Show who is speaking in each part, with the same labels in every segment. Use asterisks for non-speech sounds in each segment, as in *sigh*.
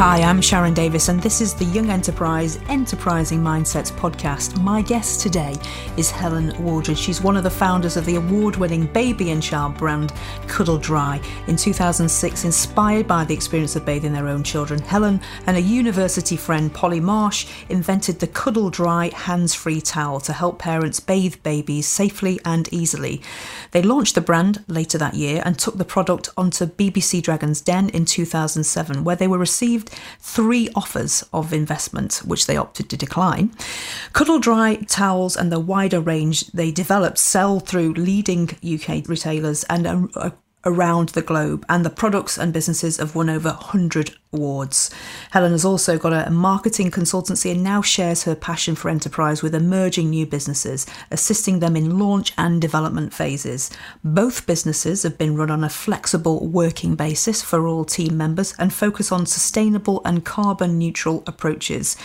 Speaker 1: Hi, I'm Sharon Davis, and this is the Young Enterprise Enterprising Mindsets podcast. My guest today is Helen Wooldridge. She's one of the founders of the award winning baby and child brand Cuddle Dry. In 2006, inspired by the experience of bathing their own children, Helen and a university friend, Polly Marsh, invented the Cuddle Dry hands free towel to help parents bathe babies safely and easily. They launched the brand later that year and took the product onto BBC Dragon's Den in 2007, where they were received three offers of investment, which they opted to decline. Cuddle Dry towels and the wider range they developed sell through leading UK retailers and are around the globe, and the products and businesses have won over 100 awards. Helen has also got a marketing consultancy and now shares her passion for enterprise with emerging new businesses, assisting them in launch and development phases. Both businesses have been run on a flexible working basis for all team members and focus on sustainable and carbon neutral approaches.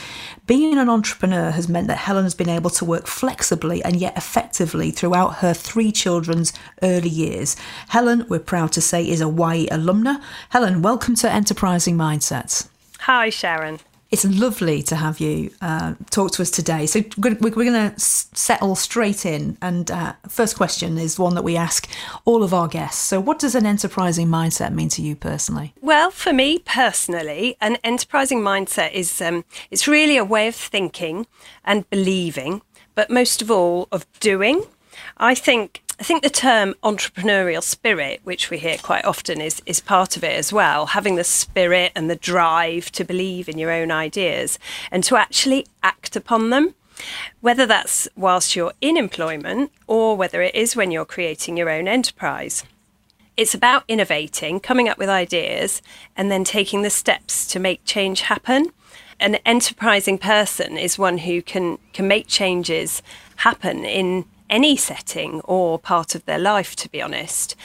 Speaker 1: Being an entrepreneur has meant that Helen has been able to work flexibly and yet effectively throughout her three children's early years. Helen, we're proud to say, is a YE alumna. Helen, welcome to Enterprising Mindsets.
Speaker 2: Hi, Sharon.
Speaker 1: It's lovely to have you uh, talk to us today. So we're, going to settle straight in. And uh, first question is one that we ask all of our guests. So, what does an enterprising mindset mean to you personally?
Speaker 2: Well, for me personally, an enterprising mindset is um, it's really a way of thinking and believing, but most of all of doing. I think I think the term entrepreneurial spirit, which we hear quite often, is, is part of it as well. Having the spirit and the drive to believe in your own ideas and to actually act upon them. Whether that's whilst you're in employment or whether it is when you're creating your own enterprise. It's about innovating, coming up with ideas, and then taking the steps to make change happen. An enterprising person is one who can, can make changes happen in any setting or part of their life, to be honest.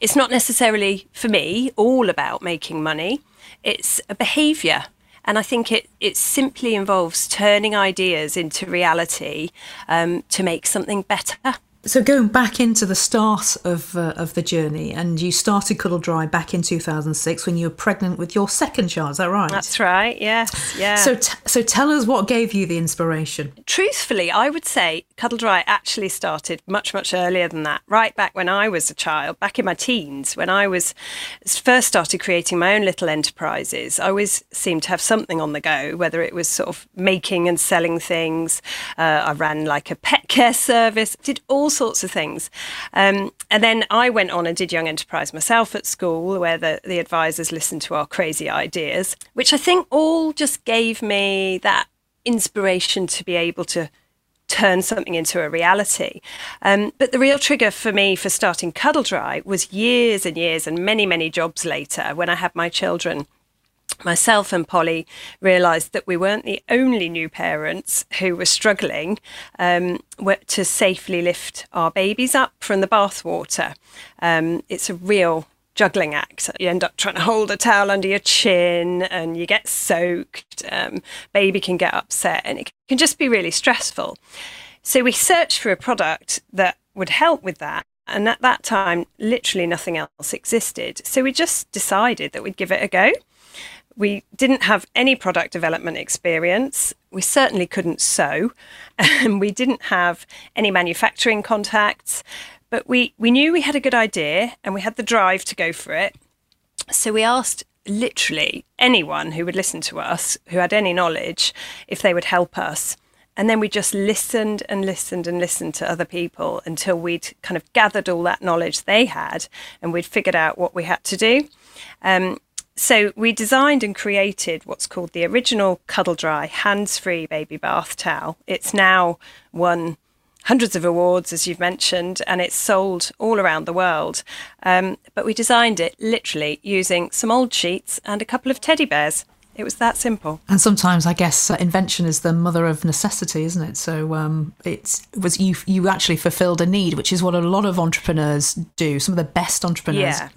Speaker 2: It's not necessarily, for me, all about making money. It's a behaviour. And I think it, it simply involves turning ideas into reality um, to make something better.
Speaker 1: So going back into the start of uh, of the journey, and you started Cuddle Dry back in 2006 when you were pregnant with your second child. Is that right?
Speaker 2: That's right. Yes. Yeah.
Speaker 1: So t- so tell us what gave you the inspiration.
Speaker 2: Truthfully, I would say Cuddle Dry actually started much much earlier than that. Right back when I was a child, back in my teens, when I was first started creating my own little enterprises. I always seemed to have something on the go, whether it was sort of making and selling things. Uh, I ran like a pet care service. Did all sorts of things. Um, and then I went on and did Young Enterprise myself at school, where the, the advisors listened to our crazy ideas, which I think all just gave me that inspiration to be able to turn something into a reality. Um, but the real trigger for me for starting Cuddle Dry was years and years and many, many jobs later when I had my children myself and Polly realised that we weren't the only new parents who were struggling um, to safely lift our babies up from the bathwater. Um, it's a real juggling act. You end up trying to hold a towel under your chin and you get soaked. Um, baby can get upset and it can just be really stressful. So we searched for a product that would help with that. And at that time, literally nothing else existed. So we just decided that we'd give it a go. We didn't have any product development experience. We certainly couldn't sew. *laughs* And we didn't have any manufacturing contacts. But we, we knew we had a good idea and we had the drive to go for it. So we asked literally anyone who would listen to us, who had any knowledge, if they would help us. And then we just listened and listened and listened to other people until we'd kind of gathered all that knowledge they had and we'd figured out what we had to do. Um, so we designed and created what's called the original Cuddle Dry hands-free baby bath towel. It's now won hundreds of awards, as you've mentioned, and it's sold all around the world. Um, but we designed it literally using some old sheets and a couple of teddy bears. It was that simple.
Speaker 1: And sometimes, I guess, uh, invention is the mother of necessity, isn't it? So um, it was you. You actually fulfilled a need, which is what a lot of entrepreneurs do. Some of the best entrepreneurs
Speaker 2: yeah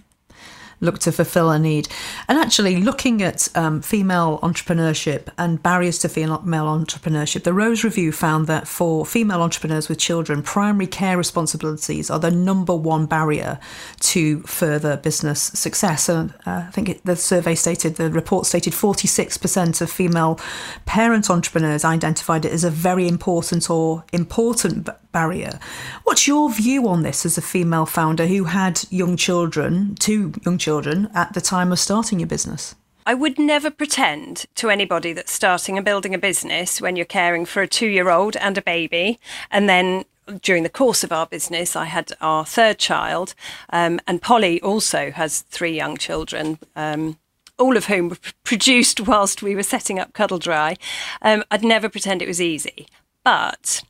Speaker 1: look to fulfill a need. And actually, looking at um, female entrepreneurship and barriers to female entrepreneurship, the Rose Review found that for female entrepreneurs with children, primary care responsibilities are the number one barrier to further business success. And uh, I think it, the survey stated, the report stated 46% of female parent entrepreneurs identified it as a very important or important barrier. What's your view on this as a female founder who had young children, two young children, at the time of starting your business?
Speaker 2: I would never pretend to anybody that's starting and building a business when you're caring for a two year old and a baby, and then during the course of our business, I had our third child, um, and Polly also has three young children. Um, all of whom were produced *laughs* whilst we were setting up Cuddle Dry. Um, I'd never pretend it was easy, but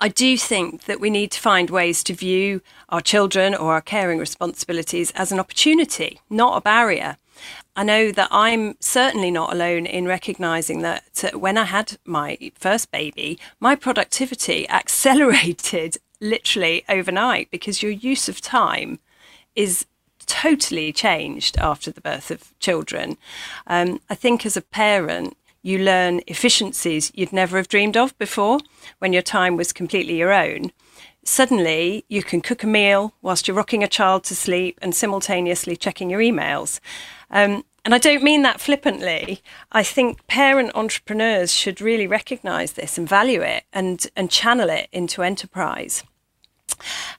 Speaker 2: I do think that we need to find ways to view our children or our caring responsibilities as an opportunity, not a barrier. I know that I'm certainly not alone in recognizing that when I had my first baby, my productivity *laughs* accelerated literally overnight because your use of time is totally changed after the birth of children. Um, I think as a parent, you learn efficiencies you'd never have dreamed of before when your time was completely your own. Suddenly, you can cook a meal whilst you're rocking a child to sleep and simultaneously checking your emails. Um, and I don't mean that flippantly. I think parent entrepreneurs should really recognize this and value it and, and channel it into enterprise.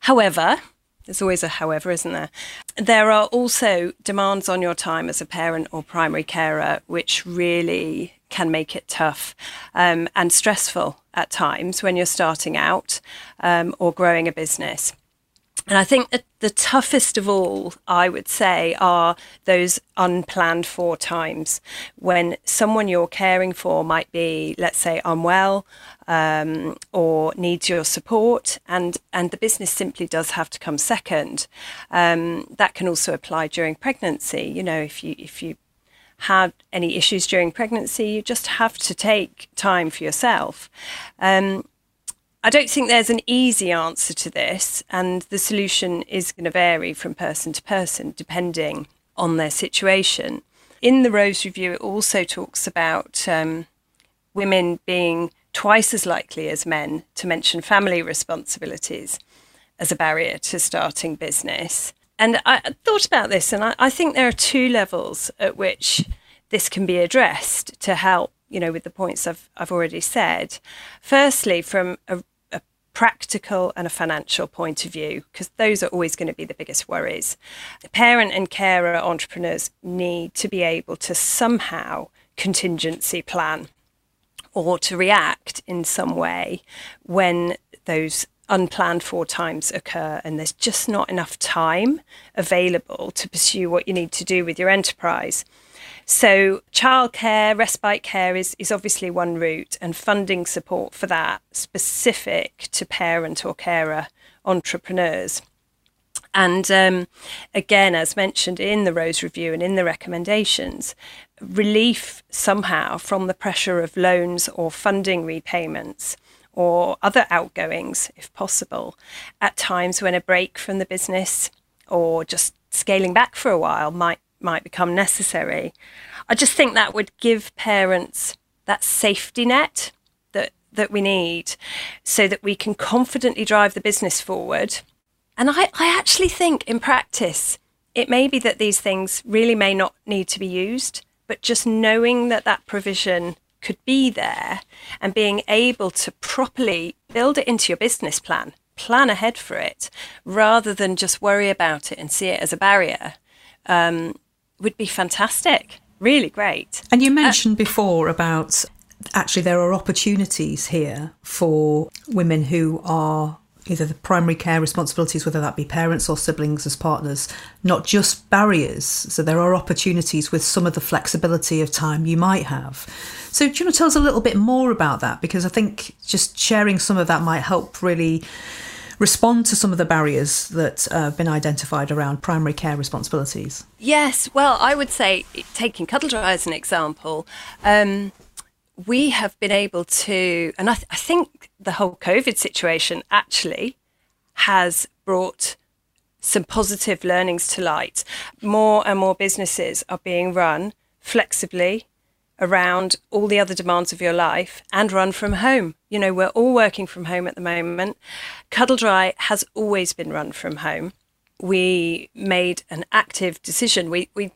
Speaker 2: However, there's always a however, isn't there? There are also demands on your time as a parent or primary carer, which really can make it tough um, and stressful at times when you're starting out um, or growing a business. And I think that the toughest of all, I would say, are those unplanned for times when someone you're caring for might be, let's say, unwell um, or needs your support, and and the business simply does have to come second. Um, that can also apply during pregnancy. You know, if you if you had any issues during pregnancy, you just have to take time for yourself. Um, I don't think there's an easy answer to this, and the solution is going to vary from person to person depending on their situation. In the Rose Review, it also talks about um, women being twice as likely as men to mention family responsibilities as a barrier to starting business. And I thought about this, and I, I think there are two levels at which this can be addressed to help you know, with the points I've, I've already said. Firstly, from a, practical and a financial point of view, because those are always going to be the biggest worries. Parent and carer entrepreneurs need to be able to somehow contingency plan or to react in some way when those unplanned for times occur and there's just not enough time available to pursue what you need to do with your enterprise. So, childcare, respite care is, is obviously one route, and funding support for that specific to parent or carer entrepreneurs. And um, again, as mentioned in the Rose Review and in the recommendations, relief somehow from the pressure of loans or funding repayments or other outgoings, if possible, at times when a break from the business or just scaling back for a while might might become necessary. I just think that would give parents that safety net that that we need so that we can confidently drive the business forward. And I, I actually think in practice, it may be that these things really may not need to be used, but just knowing that that provision could be there and being able to properly build it into your business plan, plan ahead for it, rather than just worry about it and see it as a barrier. Um, would be fantastic. Really great.
Speaker 1: And you uh, mentioned uh, before about actually there are opportunities here for women who are either the primary care responsibilities, whether that be parents or siblings as partners, not just barriers. So there are opportunities with some of the flexibility of time you might have. So do you want to tell us a little bit more about that? Because I think just sharing some of that might help really respond to some of the barriers that uh, have been identified around primary care responsibilities?
Speaker 2: Yes, well, I would say, taking Cuddle Dry as an example, um, we have been able to, and I, th- I think the whole COVID situation actually has brought some positive learnings to light. More and more businesses are being run flexibly around all the other demands of your life and run from home. You know, we're all working from home at the moment. Cuddle Dry has always been run from home. We made an active decision. We we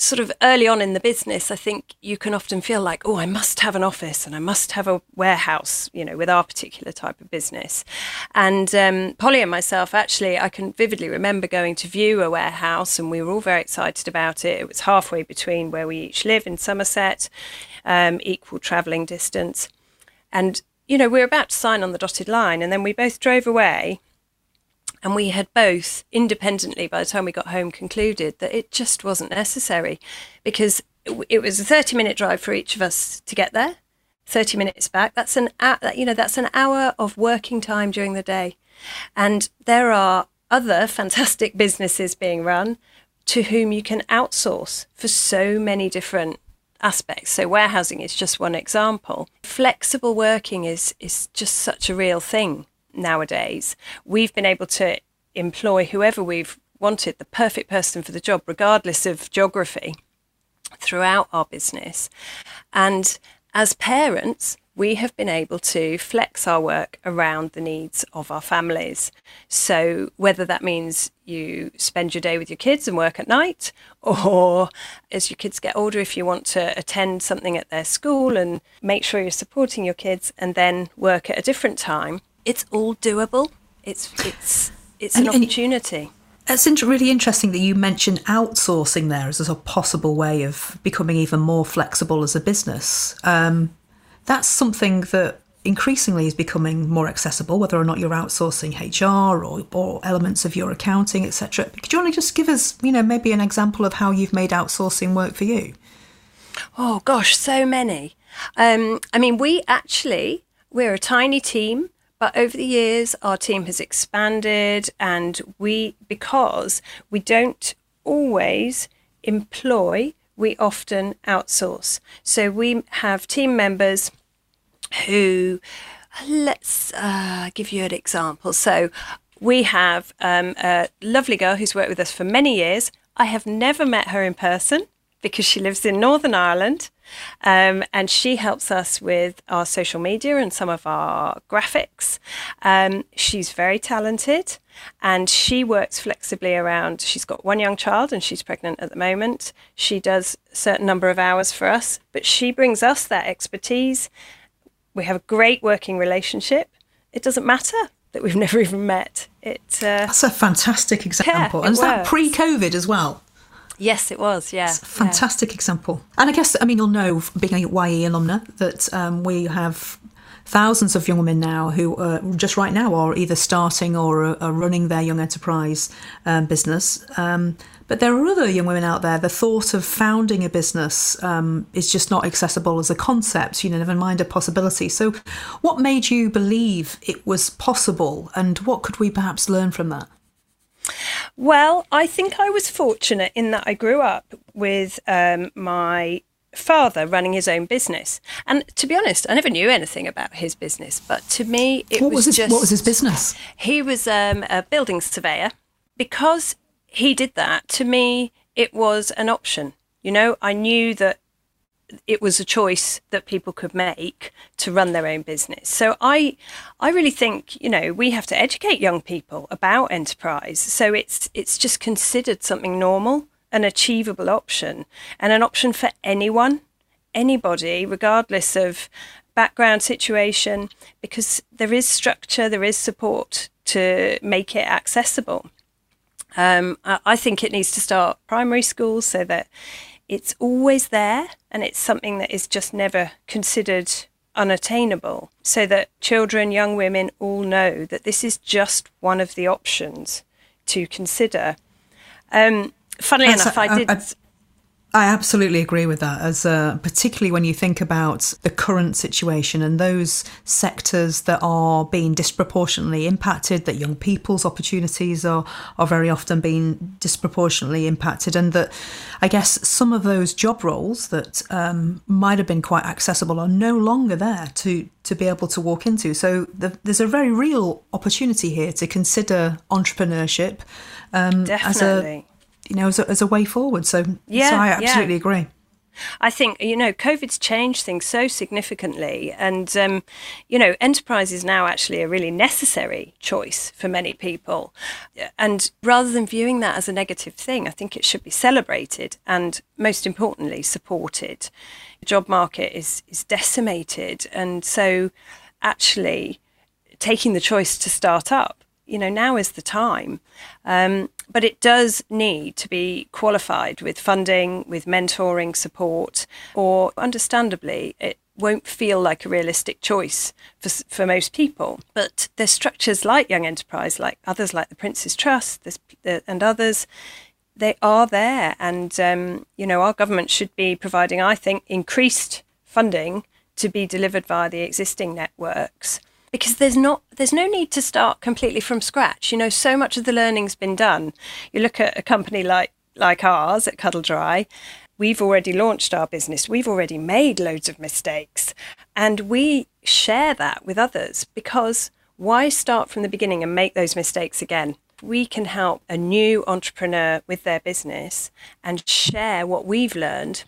Speaker 2: sort of early on in the business, I think you can often feel like, oh, I must have an office and I must have a warehouse, you know, with our particular type of business. And um, Polly and myself, actually, I can vividly remember going to view a warehouse and we were all very excited about it. It was halfway between where we each live in Somerset, um, equal travelling distance. And, you know, we were about to sign on the dotted line and then we both drove away and we had both independently, by the time we got home, concluded that it just wasn't necessary because it was a 30 minute drive for each of us to get there, 30 minutes back. That's an, you know, that's an hour of working time during the day. And there are other *laughs* fantastic businesses being run to whom you can outsource for so many different aspects. So warehousing is just one example. Flexible working is is just such a real thing nowadays, we've been able to employ whoever we've wanted, the perfect person for the job, regardless of geography, throughout our business. And as parents, we have been able to flex our work around the needs of our families. So, whether that means you spend your day with your kids and work at night, *laughs* or as your kids get older, if you want to attend something at their school and make sure you're supporting your kids and then work at a different time, it's all doable. It's it's it's an and, opportunity.
Speaker 1: it's really interesting that you mentioned outsourcing there as a possible way of becoming even more flexible as a business. Um, that's something that increasingly is becoming more accessible, whether or not you're outsourcing HR or, or elements of your accounting, etc. Could you only just give us, you know, maybe an example of how you've made outsourcing work for you?
Speaker 2: Oh gosh, so many. Um, I mean, we actually we're a tiny team. But over the years, our team has expanded, and we, because we don't always employ, we often outsource. So we have team members who, let's uh, give you an example. So we have um, a lovely girl who's worked with us for many years. I have never met her in person because she lives in Northern Ireland. Um, and she helps us with our social media and some of our graphics. Um, she's very talented and she works flexibly around. She's got one young child and she's pregnant at the moment. She does a certain number of hours for us, but she brings us that expertise. We have a great working relationship. It doesn't matter that we've *laughs* never even met. It
Speaker 1: uh, that's a fantastic example, yeah, and is works. that pre-COVID as well?
Speaker 2: Yes, it was. Yeah,
Speaker 1: fantastic
Speaker 2: yeah.
Speaker 1: example. And I guess I mean you'll know, being a YE alumna, that um, we have thousands of young women now who uh, just right now are either starting or are, are running their young enterprise um, business. Um, but there are other young women out there. The thought of founding a business um, is just not accessible as a concept. You know, never mind a possibility. So, what made you believe it was possible, and what could we perhaps learn from that?
Speaker 2: Well, I think I was fortunate in that I grew up with um, my father running his own business. And to be honest, I never knew anything about his business. But to me, it
Speaker 1: what
Speaker 2: was,
Speaker 1: was his,
Speaker 2: just.
Speaker 1: What was his business?
Speaker 2: He was um, a building surveyor. Because he did that, to me, it was an option. You know, I knew that it was a choice that people could make to run their own business. So I I really think, you know, we have to educate young people about enterprise. So it's it's just considered something normal, an achievable option, and an option for anyone, anybody, regardless of background situation, because there is structure, there is support to make it accessible. Um, I think it needs to start primary schools so that it's always there and it's something that is just never considered unattainable so that children, young women all know that this is just one of the options to consider. Um, funnily That's enough, a, I did. I,
Speaker 1: I absolutely agree with that. As uh, particularly when you think about the current situation and those sectors that are being disproportionately impacted, that young people's opportunities are are very often being disproportionately impacted, and that I guess some of those job roles that um, might have been quite accessible are no longer there to to be able to walk into. So the, there's a very real opportunity here to consider entrepreneurship
Speaker 2: um, as a
Speaker 1: you know, as a, as a way forward. So, yeah, so I absolutely
Speaker 2: yeah.
Speaker 1: agree.
Speaker 2: I think you know COVID's changed things so significantly, and um, you know enterprise is now actually a really necessary choice for many people. And rather than viewing that as a negative thing, I think it should be celebrated and most importantly supported. The job market is is decimated, and so actually taking the choice to start up, you know, now is the time. Um, but it does need to be qualified with funding, with mentoring support, or understandably, it won't feel like a realistic choice for, for most people. But there's structures like Young Enterprise, like others like the Prince's Trust and others, they are there. And, um, you know, our government should be providing, I think, increased funding to be delivered via the existing networks because there's not there's no need to start completely from scratch. You know, so much of the learning's been done. You look at a company like like ours at Cuddle Dry, we've already launched our business. We've already made loads of mistakes, and we share that with others because why start from the beginning and make those mistakes again? We can help a new entrepreneur with their business and share what we've learned,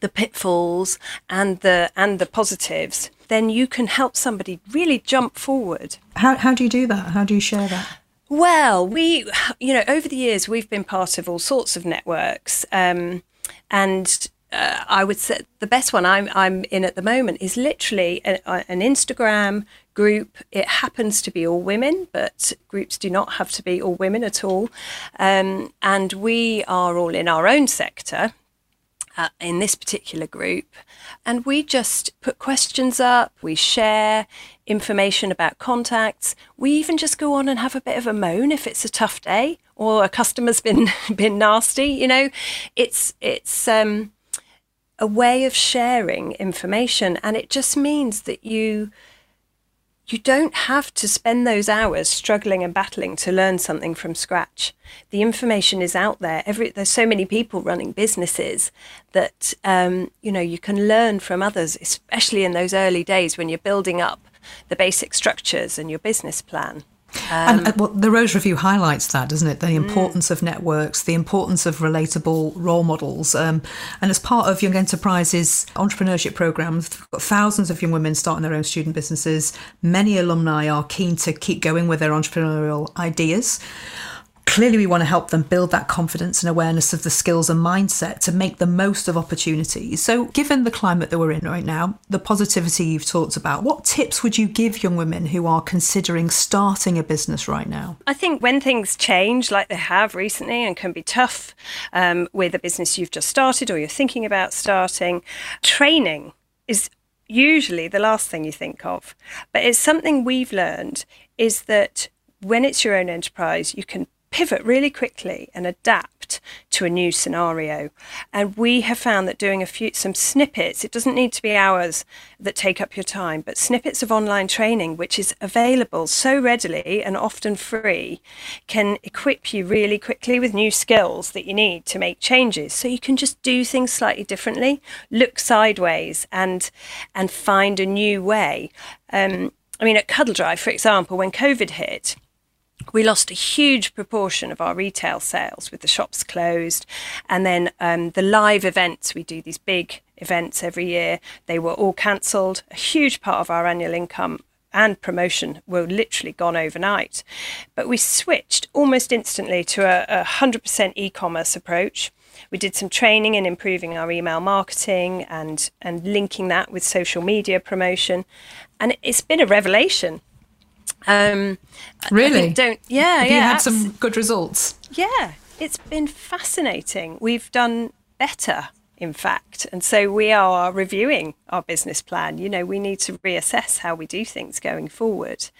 Speaker 2: the pitfalls and the and the positives then you can help somebody really jump forward.
Speaker 1: How, how do you do that? How do you share that?
Speaker 2: Well, we, you know, over the years, we've been part of all sorts of networks. Um, and uh, I would say the best one I'm, I'm in at the moment is literally a, a, an Instagram group. It happens to be all women, but groups do not have to be all women at all. Um, and we are all in our own sector uh, in this particular group. And we just put questions up, we share information about contacts. We even just go on and have a bit of a moan if it's a tough day or a customer's been *laughs* been nasty. You know, it's it's um, a way of sharing information, and it just means that you you don't have to spend those hours struggling and battling to learn something from scratch. The information is out there. Every, there's so many people running businesses that um, you know you can learn from others, especially in those early days when you're building up the basic structures and your business plan.
Speaker 1: Um, and uh, well, the Rose Review highlights that, doesn't it? The mm. importance mm. of networks, the importance of relatable role models. Um, and as part of Young Enterprises entrepreneurship programs, thousands of young women starting their own student businesses. Many alumni are keen to keep going with their entrepreneurial ideas clearly we want to help them build that confidence and awareness of the skills and mindset to make the most of opportunities. So, given the climate that we're in right now, the positivity you've talked about, what tips would you give young women who are considering starting a business right now?
Speaker 2: I think when things change, like they have recently, and can be tough um, with a business you've just started or you're thinking about starting, training is usually the last thing you think of. But it's something we've learned is that when it's your own enterprise, you can pivot really quickly and adapt to a new scenario. And we have found that doing a few some snippets, it doesn't need to be hours that take up your time, but snippets of online training which is available so readily and often free can equip you really quickly with new skills that you need to make changes. So you can just do things slightly differently, look sideways and and find a new way. Um, I mean, at Cuddle Dry, for example, when COVID hit, we lost a huge proportion of our retail sales with the shops closed. And then um, the live events, we do these big events every year, they were all cancelled. A huge part of our annual income and promotion were literally gone overnight. But we switched almost instantly to a, a 100% e commerce approach. We did some training in improving our email marketing and, and linking that with social media promotion. And it's been a revelation
Speaker 1: um, really?
Speaker 2: Don't. Yeah.
Speaker 1: Have
Speaker 2: yeah.
Speaker 1: You had some good results.
Speaker 2: Yeah, it's been fascinating. We've done better in fact. And so we are reviewing our business plan. You know, we need to reassess how we do things going forward.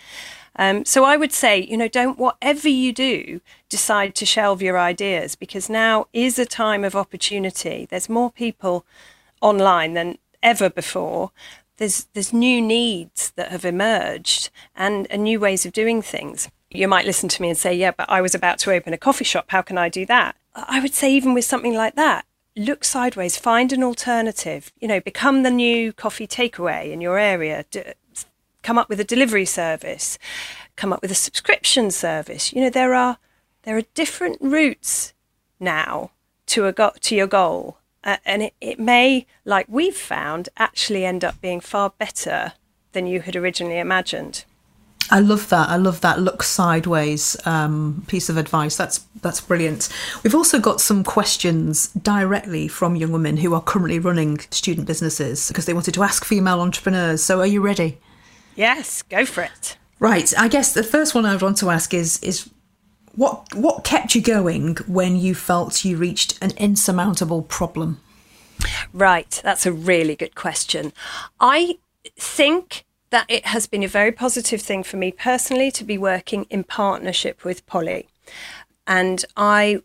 Speaker 2: Um, so I would say, you know, don't whatever you do, decide to shelve your ideas because now is a time of opportunity. There's more people online than ever before. There's there's new needs that have emerged and, and new ways of doing things. You might listen to me and say, "Yeah, but I was about to open a coffee shop. How can I do that?" I would say, even with something like that, look sideways, find an alternative. You know, become the new coffee takeaway in your area come up with a delivery service, come up with a subscription service. You know, there are there are different routes now to a go- to your goal, uh, and it, it may, like we've found, actually end up being far better than you had originally imagined.
Speaker 1: I love that. I love that look sideways um, piece of advice. That's that's brilliant. We've also got some questions directly from young women who are currently running student businesses because they wanted to ask female entrepreneurs. So, are you ready?
Speaker 2: Yes, go for it.
Speaker 1: Right. I guess the first one I would want to ask is is what what kept you going when you felt you reached an insurmountable problem?
Speaker 2: Right, that's a really good question. I think that it has been a very positive thing for me personally to be working in partnership with Polly. And I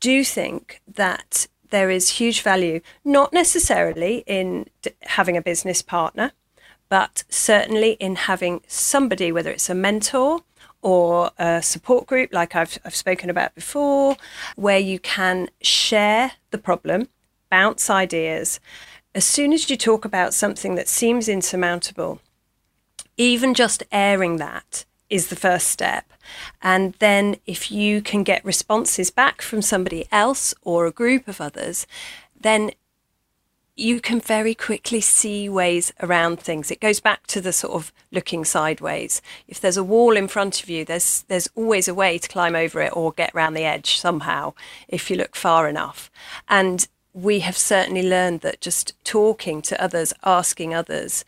Speaker 2: do think that there is huge value, not necessarily in having a business partner, but certainly in having somebody, whether it's a mentor or a support group, like I've, I've spoken about before, where you can share the problem, bounce ideas. As soon as you talk about something that seems insurmountable, even just airing that is the first step. And then if you can get responses back from somebody else or a group of others, then you can very quickly see ways around things. It goes back to the sort of looking sideways. If there's a wall in front of you, there's there's always a way to climb over it or get around the edge somehow if you look far enough. And we have certainly learned that just talking to others, asking others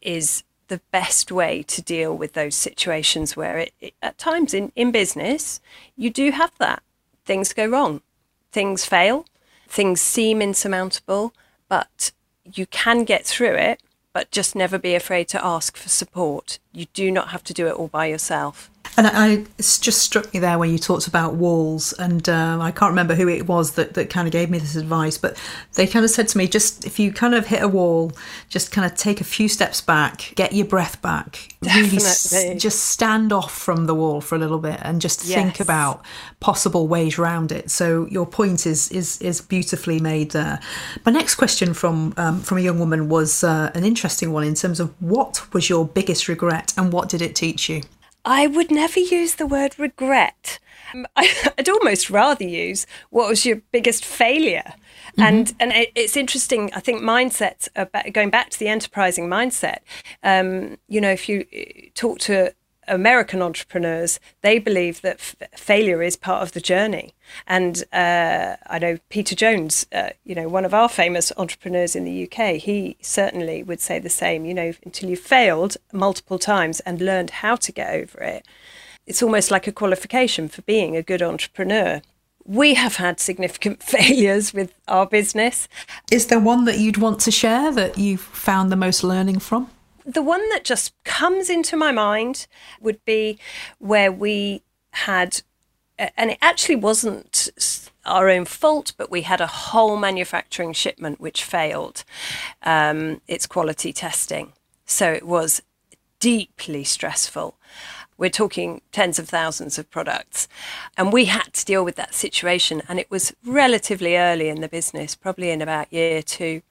Speaker 2: is the best way to deal with those situations where it, it at times in, in business you do have that. Things go wrong. Things fail. Things seem insurmountable but you can get through it, but just never be afraid to ask for support. You do not have to do it all by yourself.
Speaker 1: And I, it's just struck me there when you talked about walls, and um, I can't remember who it was that, that kind of gave me this advice, but they kind of said to me, just if you kind of hit a wall, just kind of take a few steps back, get your breath back,
Speaker 2: Definitely. really
Speaker 1: s- just stand off from the wall for a little bit, and just yes. think about possible ways around it. So your point is is is beautifully made there. My next question from um, from a young woman was uh, an interesting one in terms of what was your biggest regret and what did it teach you?
Speaker 2: I would never use the word regret. Um, *laughs* I'd almost rather use what was your biggest failure. Mm-hmm. And and it's interesting. I think mindset, going back to the enterprising mindset. Um, you know, if you uh, talk to American entrepreneurs, they believe that f- failure is part of the journey. And uh, I know Peter Jones, uh, you know, one of our famous entrepreneurs in the UK, he certainly would say the same. You know, until you've failed multiple times and learned how to get over it, it's almost like a qualification for being a good entrepreneur. We have had significant *laughs* failures with our business.
Speaker 1: Is there one that you'd want to share that you've found the most learning from?
Speaker 2: The one that just comes into my mind would be where we had, and it actually wasn't our own fault, but we had a whole manufacturing shipment which failed um, its quality testing. So it was deeply stressful. We're talking tens of thousands of products. And we had to deal with that situation. And it was relatively early in the business, probably in about year two.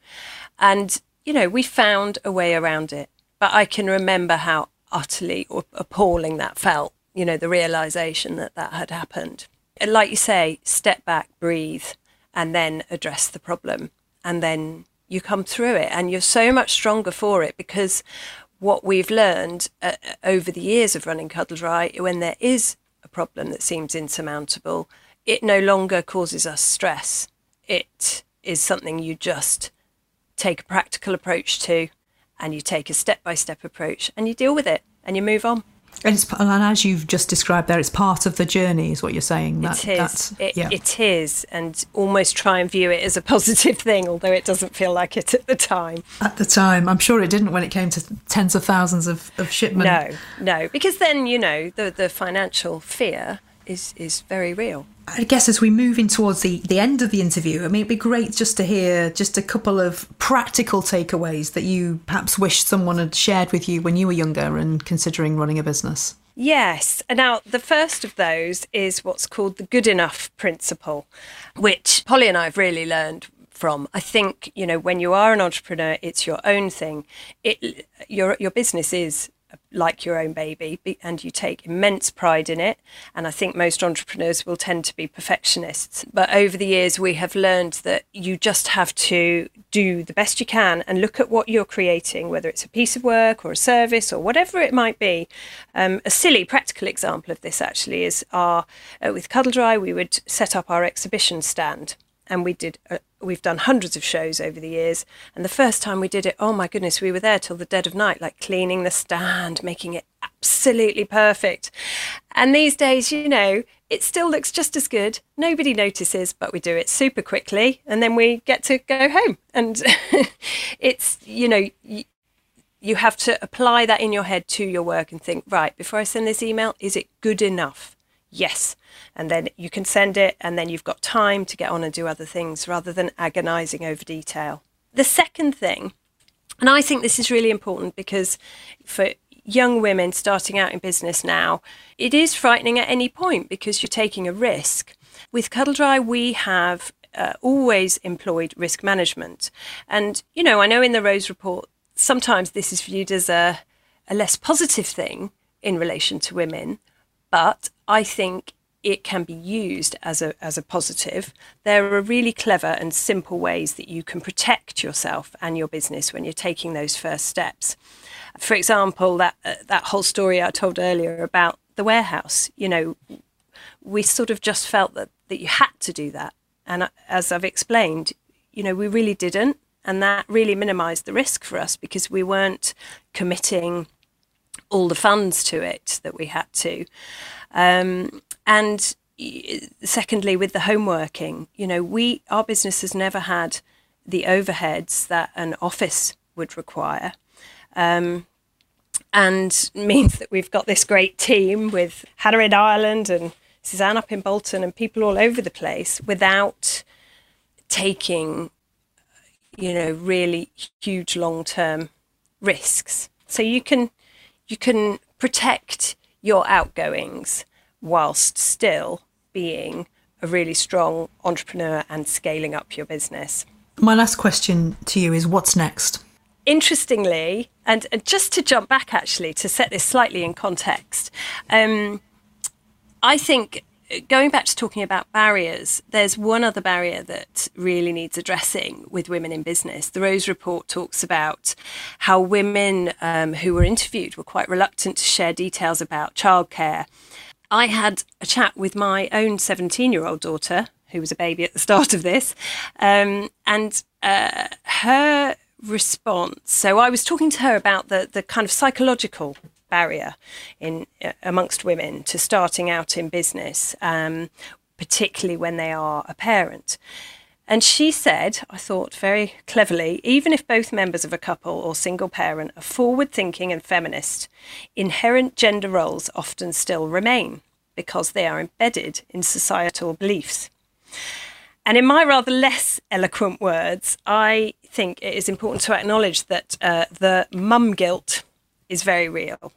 Speaker 2: And, you know, we found a way around it. But I can remember how utterly appalling that felt, you know, the realization that that had happened. And like you say, step back, breathe, and then address the problem. And then you come through it and you're so much stronger for it because what we've learned uh, over the years of running Cuddle Dry, when there is a problem that seems insurmountable, it no longer causes us stress. It is something you just take a practical approach to and you take a step by step approach and you deal with it and you move on.
Speaker 1: And, it's, and as you've just described there, it's part of the journey, is what you're saying.
Speaker 2: That, it is. It, yeah. it is. And almost try and view it as a *laughs* positive thing, although it doesn't feel like it at the time.
Speaker 1: At the time. I'm sure it didn't when it came to tens of thousands of, of shipment.
Speaker 2: No, no. Because then, you know, the, the financial fear is, is very real.
Speaker 1: I guess as we move in towards the, the end of the interview, I mean, it'd be great just to hear just a couple of practical takeaways that you perhaps wish someone had shared with you when you were younger and considering running a business.
Speaker 2: Yes. Now, the first of those is what's called the good enough principle, which Polly and I have really learned from. I think, you know, when you are an entrepreneur, it's your own thing. It your your business is like your own baby and you take immense pride in it. And I think most entrepreneurs will tend to be perfectionists. But over the years, we have learned that you just have to do the best you can and look at what you're creating, whether it's a piece of work or a service or whatever it might be. Um, a silly practical example of this actually is our, uh, with Cuddle Dry, we would set up our exhibition stand and we did uh, we've done hundreds of shows over the years and the first time we did it oh my goodness we were there till the dead of night like cleaning the stand making it absolutely perfect. And these days you know it still looks just as good. Nobody notices but we do it super quickly and then we get to go home. And *laughs* it's you know you have to apply that in your head to your work and think right before i send this email is it good enough yes. And then you can send it and then you've got time to get on and do other things rather than agonizing over detail. The second thing and i think this is really important because for young women starting out in business now it is frightening at any point because you're taking a risk. With cuddle dry we have uh, always employed risk management. And you know i know in the rose report sometimes this is viewed as a, a less positive thing in relation to women but I think it can be used as a as a positive. There are really clever and simple ways that you can protect yourself and your business when you're taking those first steps. For example, that uh, that whole story I told earlier about the warehouse. You know, we sort of just felt that that you had to do that, and as I've explained, you know, we really didn't, and that really minimised the risk for us because we weren't committing all the funds to it that we had to. Um, and secondly, with the homeworking, you know, we our business has never had the overheads that an office would require. Um, and means that we've got this great team with Hannah in Ireland and Suzanne up in Bolton and people all over the place without taking, you know, really huge long term risks. So you can you can protect your outgoings whilst still being a really strong entrepreneur and scaling up your business.
Speaker 1: My last question to you is what's next?
Speaker 2: Interestingly, and just to jump back actually to set this slightly in context, um, I think going back to talking about barriers, there's one other barrier that really needs addressing with women in business. The Rose Report talks about how women um, who were interviewed were quite reluctant to share details about childcare. I had a chat with my own 17 year old daughter, who was a baby at the *laughs* start of this, um, and uh, her response. So I was talking to her about the, the kind of psychological barrier in uh, amongst women to starting out in business, um, particularly when they are a parent. And she said, I thought very cleverly, even if both members of a couple or single parent are forward thinking and feminist, inherent gender roles often still remain because they are embedded in societal beliefs. And in my rather less eloquent words, I think it is important to acknowledge that uh, the mum guilt is very real.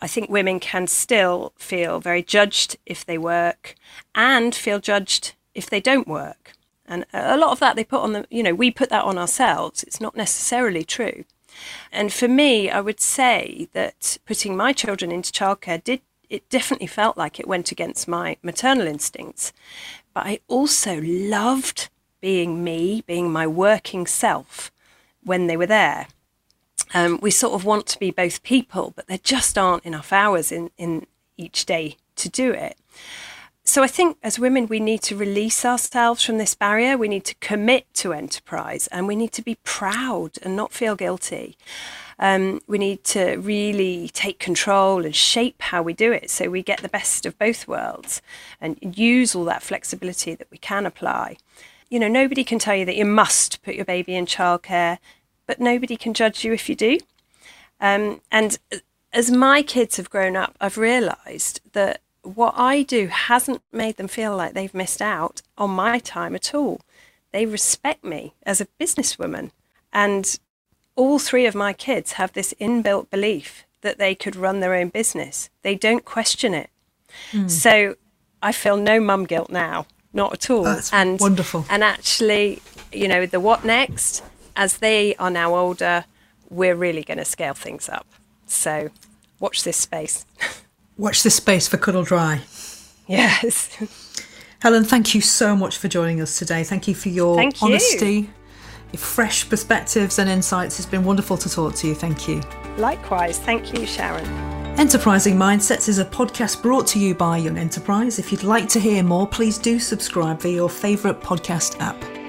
Speaker 2: I think women can still feel very judged if they work and feel judged if they don't work. And a lot of that they put on the, you know, we put that on ourselves. It's not necessarily true. And for me, I would say that putting my children into childcare did, it definitely felt like it went against my maternal instincts. But I also loved being me, being my working self when they were there. Um, we sort of want to be both people, but there just aren't enough hours in, in each day to do it. so I think as women, we need to release ourselves from this barrier. We need to commit to enterprise and we need to be proud and not feel guilty. Um, we need to really take control and shape how we do it so we get the best of both worlds and use all that flexibility that we can apply. You know, nobody can tell you that you must put your baby in childcare, but nobody can judge you if you do. Um, and as my kids have grown up, I've realised that what I do hasn't made them feel like they've missed out on my time at all. They respect me as a businesswoman. And all three of my kids have this inbuilt belief that they could run their own business. They don't question it. Mm. So I feel no mum guilt now, not at all.
Speaker 1: That's and wonderful.
Speaker 2: And actually, you know, the what next, as they are now older, we're really going to scale things up. So watch this space. *laughs*
Speaker 1: Watch this space for Cuddle Dry.
Speaker 2: Yes.
Speaker 1: Helen, thank you so much for joining us today. Thank you for your honesty,
Speaker 2: you.
Speaker 1: your fresh perspectives and insights. It's been wonderful to talk to you. Thank you.
Speaker 2: Likewise. Thank you, Sharon.
Speaker 1: Enterprising Mindsets is a podcast brought to you by Young Enterprise. If you'd like to hear more, please do subscribe via your favourite podcast app.